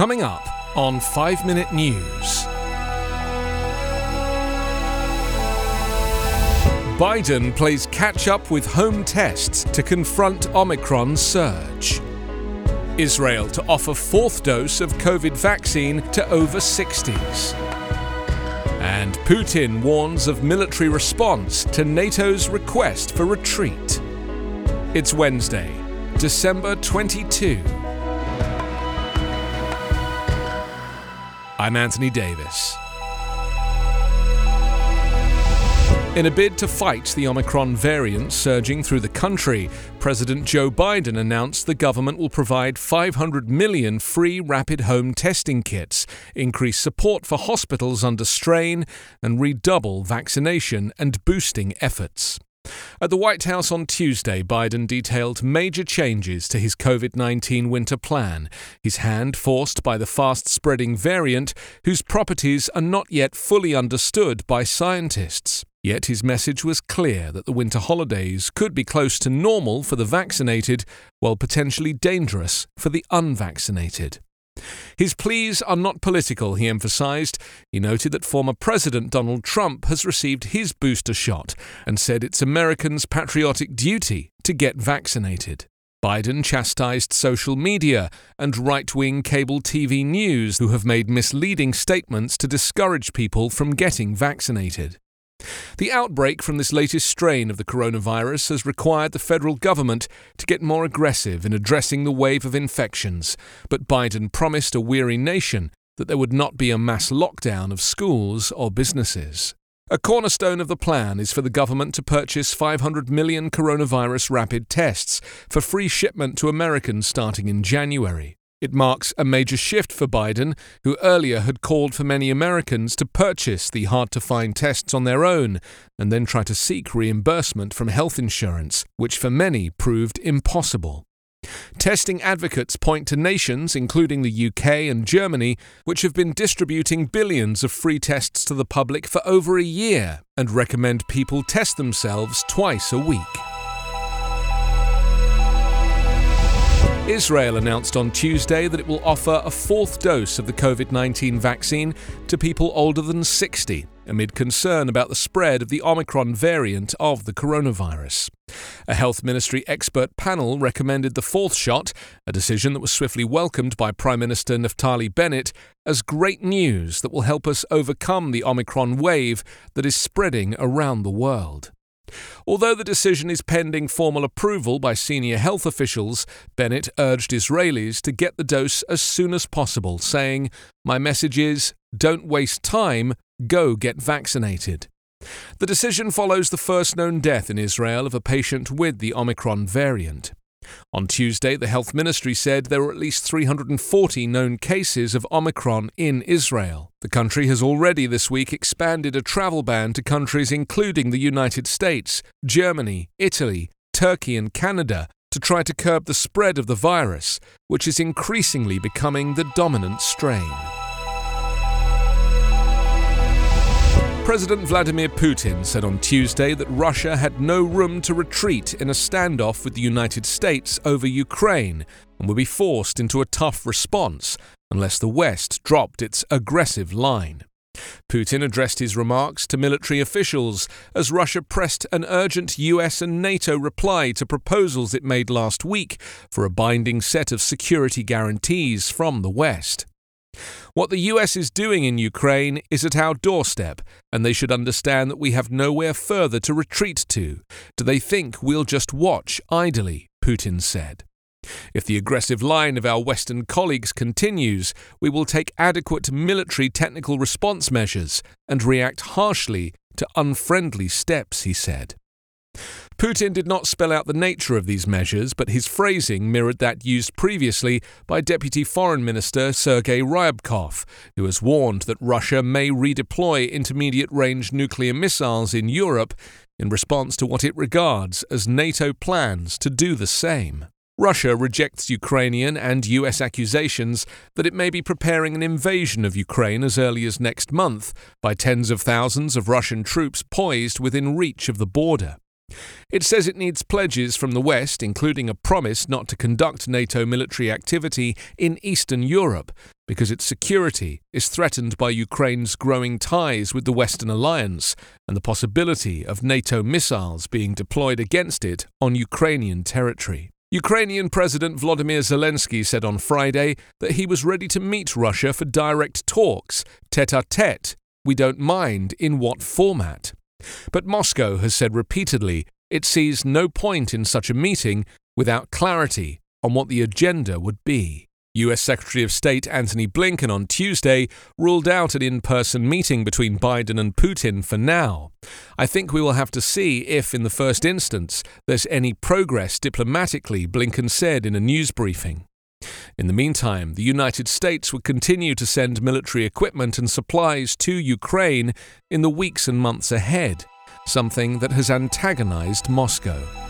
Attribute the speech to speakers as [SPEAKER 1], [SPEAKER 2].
[SPEAKER 1] Coming up on 5 Minute News. Biden plays catch up with home tests to confront Omicron surge. Israel to offer fourth dose of COVID vaccine to over 60s. And Putin warns of military response to NATO's request for retreat. It's Wednesday, December 22. I'm Anthony Davis. In a bid to fight the Omicron variant surging through the country, President Joe Biden announced the government will provide 500 million free rapid home testing kits, increase support for hospitals under strain, and redouble vaccination and boosting efforts. At the White House on Tuesday, Biden detailed major changes to his COVID 19 winter plan, his hand forced by the fast spreading variant whose properties are not yet fully understood by scientists. Yet his message was clear that the winter holidays could be close to normal for the vaccinated, while potentially dangerous for the unvaccinated. His pleas are not political, he emphasized. He noted that former President Donald Trump has received his booster shot and said it's Americans' patriotic duty to get vaccinated. Biden chastised social media and right wing cable TV news who have made misleading statements to discourage people from getting vaccinated. The outbreak from this latest strain of the coronavirus has required the federal government to get more aggressive in addressing the wave of infections, but Biden promised a weary nation that there would not be a mass lockdown of schools or businesses. A cornerstone of the plan is for the government to purchase 500 million coronavirus rapid tests for free shipment to Americans starting in January. It marks a major shift for Biden, who earlier had called for many Americans to purchase the hard to find tests on their own and then try to seek reimbursement from health insurance, which for many proved impossible. Testing advocates point to nations, including the UK and Germany, which have been distributing billions of free tests to the public for over a year and recommend people test themselves twice a week. Israel announced on Tuesday that it will offer a fourth dose of the COVID 19 vaccine to people older than 60, amid concern about the spread of the Omicron variant of the coronavirus. A health ministry expert panel recommended the fourth shot, a decision that was swiftly welcomed by Prime Minister Naftali Bennett as great news that will help us overcome the Omicron wave that is spreading around the world. Although the decision is pending formal approval by senior health officials, Bennett urged Israelis to get the dose as soon as possible, saying, My message is don't waste time, go get vaccinated. The decision follows the first known death in Israel of a patient with the Omicron variant. On Tuesday, the health ministry said there were at least 340 known cases of Omicron in Israel. The country has already this week expanded a travel ban to countries including the United States, Germany, Italy, Turkey, and Canada to try to curb the spread of the virus, which is increasingly becoming the dominant strain. President Vladimir Putin said on Tuesday that Russia had no room to retreat in a standoff with the United States over Ukraine and would be forced into a tough response unless the West dropped its aggressive line. Putin addressed his remarks to military officials as Russia pressed an urgent US and NATO reply to proposals it made last week for a binding set of security guarantees from the West. What the US is doing in Ukraine is at our doorstep, and they should understand that we have nowhere further to retreat to. Do they think we'll just watch idly? Putin said. If the aggressive line of our Western colleagues continues, we will take adequate military technical response measures and react harshly to unfriendly steps, he said. Putin did not spell out the nature of these measures, but his phrasing mirrored that used previously by Deputy Foreign Minister Sergei Ryabkov, who has warned that Russia may redeploy intermediate range nuclear missiles in Europe in response to what it regards as NATO plans to do the same. Russia rejects Ukrainian and US accusations that it may be preparing an invasion of Ukraine as early as next month by tens of thousands of Russian troops poised within reach of the border. It says it needs pledges from the West, including a promise not to conduct NATO military activity in Eastern Europe, because its security is threatened by Ukraine's growing ties with the Western alliance and the possibility of NATO missiles being deployed against it on Ukrainian territory. Ukrainian President Volodymyr Zelensky said on Friday that he was ready to meet Russia for direct talks, tete a tete. We don't mind in what format. But Moscow has said repeatedly it sees no point in such a meeting without clarity on what the agenda would be. US Secretary of State Antony Blinken on Tuesday ruled out an in person meeting between Biden and Putin for now. I think we will have to see if, in the first instance, there's any progress diplomatically, Blinken said in a news briefing. In the meantime, the United States would continue to send military equipment and supplies to Ukraine in the weeks and months ahead, something that has antagonized Moscow.